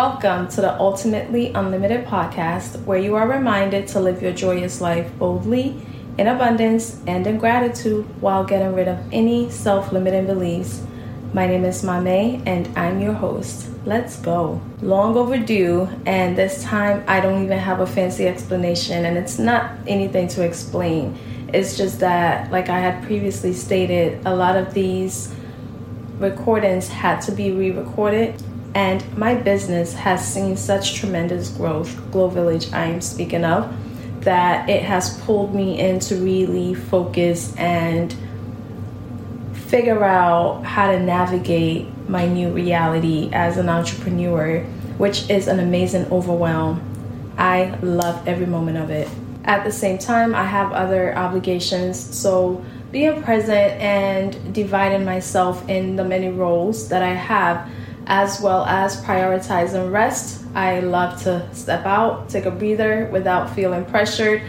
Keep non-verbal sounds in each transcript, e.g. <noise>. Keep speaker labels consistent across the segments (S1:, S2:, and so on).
S1: Welcome to the Ultimately Unlimited podcast, where you are reminded to live your joyous life boldly, in abundance, and in gratitude while getting rid of any self limiting beliefs. My name is Maame, and I'm your host. Let's go. Long overdue, and this time I don't even have a fancy explanation, and it's not anything to explain. It's just that, like I had previously stated, a lot of these recordings had to be re recorded and my business has seen such tremendous growth, Glow Village, I am speaking of, that it has pulled me in to really focus and figure out how to navigate my new reality as an entrepreneur, which is an amazing overwhelm. I love every moment of it. At the same time, I have other obligations, so being present and dividing myself in the many roles that I have as well as prioritizing rest. I love to step out, take a breather without feeling pressured,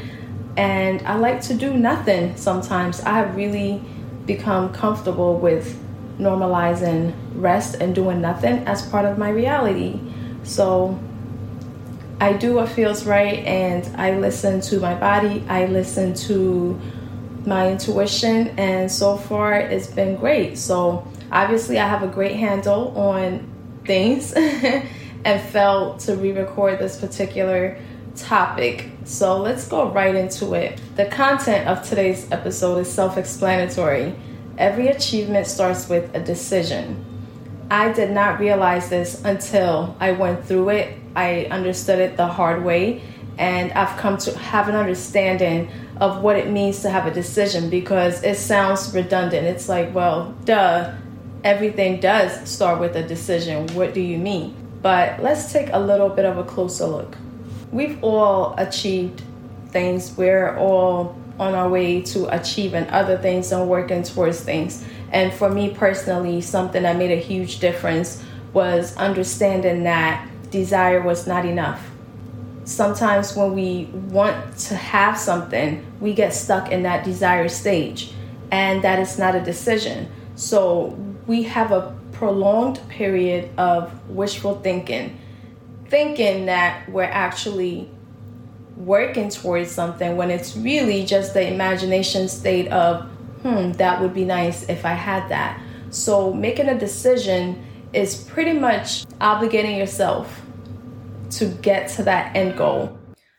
S1: and I like to do nothing sometimes. I have really become comfortable with normalizing rest and doing nothing as part of my reality. So I do what feels right and I listen to my body, I listen to my intuition, and so far it's been great. So obviously, I have a great handle on things <laughs> and felt to re record this particular topic. So let's go right into it. The content of today's episode is self explanatory. Every achievement starts with a decision. I did not realize this until I went through it. I understood it the hard way, and I've come to have an understanding of what it means to have a decision because it sounds redundant. It's like, well, duh, everything does start with a decision. What do you mean? But let's take a little bit of a closer look. We've all achieved things, we're all on our way to achieving other things and working towards things. And for me personally, something that made a huge difference was understanding that desire was not enough. Sometimes when we want to have something, we get stuck in that desire stage, and that is not a decision. So we have a prolonged period of wishful thinking, thinking that we're actually working towards something when it's really just the imagination state of, hmm, that would be nice if I had that. So making a decision is pretty much obligating yourself to get to that end goal.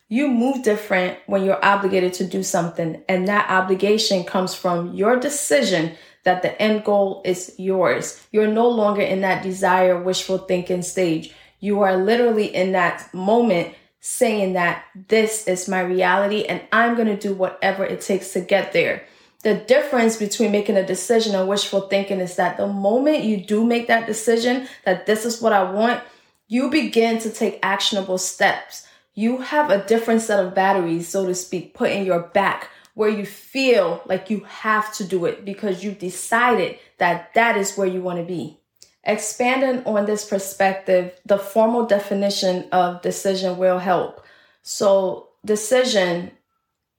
S1: You move different when you're obligated to do something, and that obligation comes from your decision that the end goal is yours. You're no longer in that desire, wishful thinking stage. You are literally in that moment saying that this is my reality and I'm going to do whatever it takes to get there. The difference between making a decision and wishful thinking is that the moment you do make that decision that this is what I want, you begin to take actionable steps. You have a different set of batteries, so to speak, put in your back where you feel like you have to do it because you've decided that that is where you want to be. Expanding on this perspective, the formal definition of decision will help. So, decision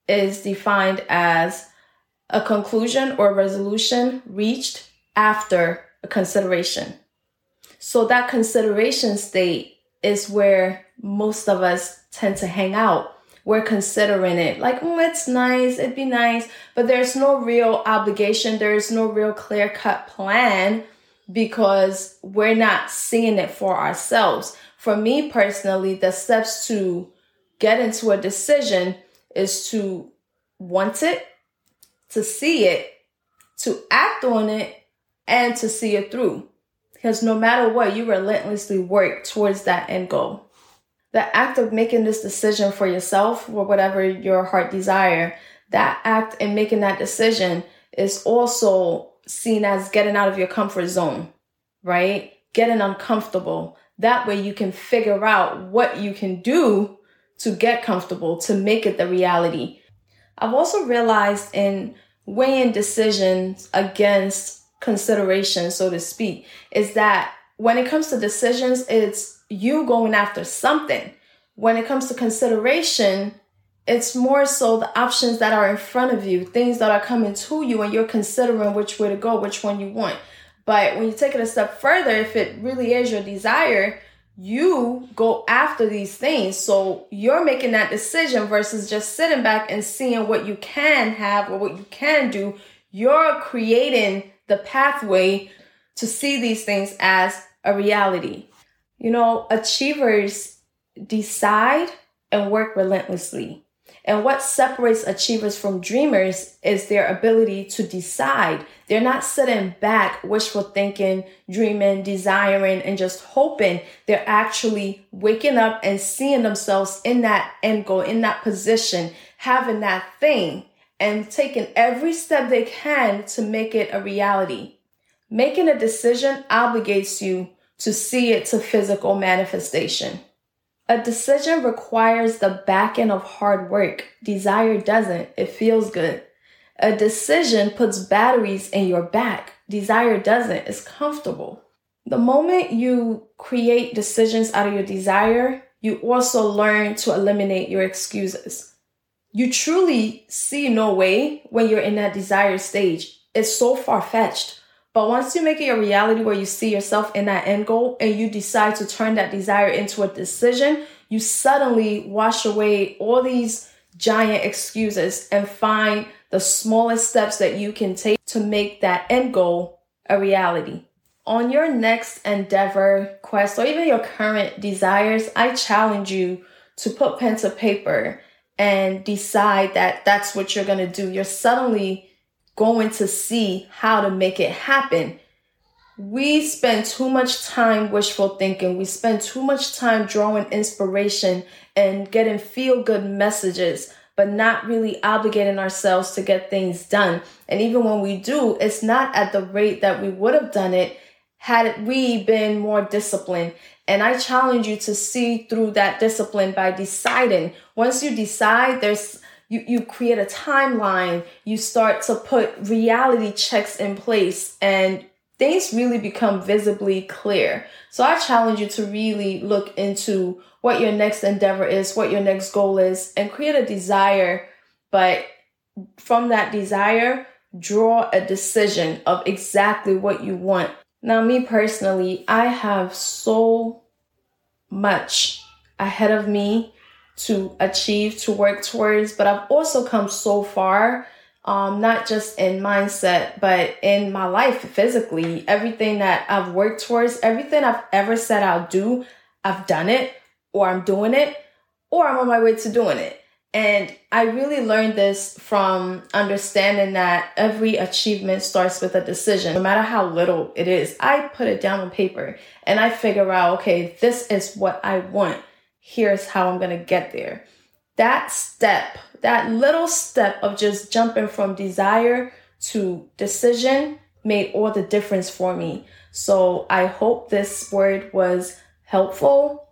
S1: is defined as a conclusion or resolution reached after a consideration. So, that consideration state is where most of us tend to hang out we're considering it. Like, oh, it's nice, it'd be nice, but there's no real obligation, there's no real clear cut plan because we're not seeing it for ourselves. For me personally, the steps to get into a decision is to want it, to see it, to act on it, and to see it through. Because no matter what, you relentlessly work towards that end goal the act of making this decision for yourself or whatever your heart desire, that act in making that decision is also seen as getting out of your comfort zone, right? Getting uncomfortable. That way you can figure out what you can do to get comfortable, to make it the reality. I've also realized in weighing decisions against consideration, so to speak, is that when it comes to decisions, it's you going after something. When it comes to consideration, it's more so the options that are in front of you, things that are coming to you, and you're considering which way to go, which one you want. But when you take it a step further, if it really is your desire, you go after these things. So you're making that decision versus just sitting back and seeing what you can have or what you can do. You're creating the pathway to see these things as a reality. You know, achievers decide and work relentlessly. And what separates achievers from dreamers is their ability to decide. They're not sitting back, wishful thinking, dreaming, desiring, and just hoping. They're actually waking up and seeing themselves in that end goal, in that position, having that thing, and taking every step they can to make it a reality. Making a decision obligates you to see it to physical manifestation. A decision requires the back end of hard work. Desire doesn't. It feels good. A decision puts batteries in your back. Desire doesn't. It's comfortable. The moment you create decisions out of your desire, you also learn to eliminate your excuses. You truly see no way when you're in that desire stage. It's so far fetched. But once you make it a reality where you see yourself in that end goal and you decide to turn that desire into a decision, you suddenly wash away all these giant excuses and find the smallest steps that you can take to make that end goal a reality. On your next endeavor, quest, or even your current desires, I challenge you to put pen to paper and decide that that's what you're going to do. You're suddenly going to see how to make it happen. We spend too much time wishful thinking. We spend too much time drawing inspiration and getting feel good messages, but not really obligating ourselves to get things done. And even when we do, it's not at the rate that we would have done it had we been more disciplined. And I challenge you to see through that discipline by deciding. Once you decide, there's you, you create a timeline, you start to put reality checks in place, and things really become visibly clear. So I challenge you to really look into what your next endeavor is, what your next goal is, and create a desire. But from that desire, draw a decision of exactly what you want. Now, me personally, I have so much ahead of me to achieve, to work towards, but I've also come so far, um, not just in mindset, but in my life physically. Everything that I've worked towards, everything I've ever said I'll do, I've done it, or I'm doing it, or I'm on my way to doing it. And I really learned this from understanding that every achievement starts with a decision, no matter how little it is. I put it down on paper and I figure out, okay, this is what I want here's how I'm going to get there. That step, that little step of just jumping from desire to decision made all the difference for me. So I hope this word was helpful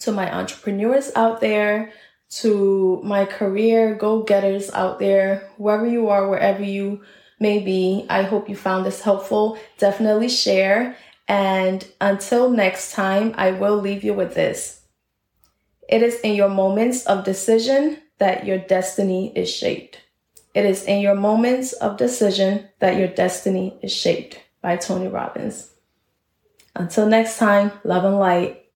S1: to my entrepreneurs out there, to my career go getters out there, whoever you are, wherever you may be. I hope you found this helpful. Definitely share. And until next time, I will leave you with this. It is in your moments of decision that your destiny is shaped. It is in your moments of decision that your destiny is shaped by Tony Robbins. Until next time, love and light.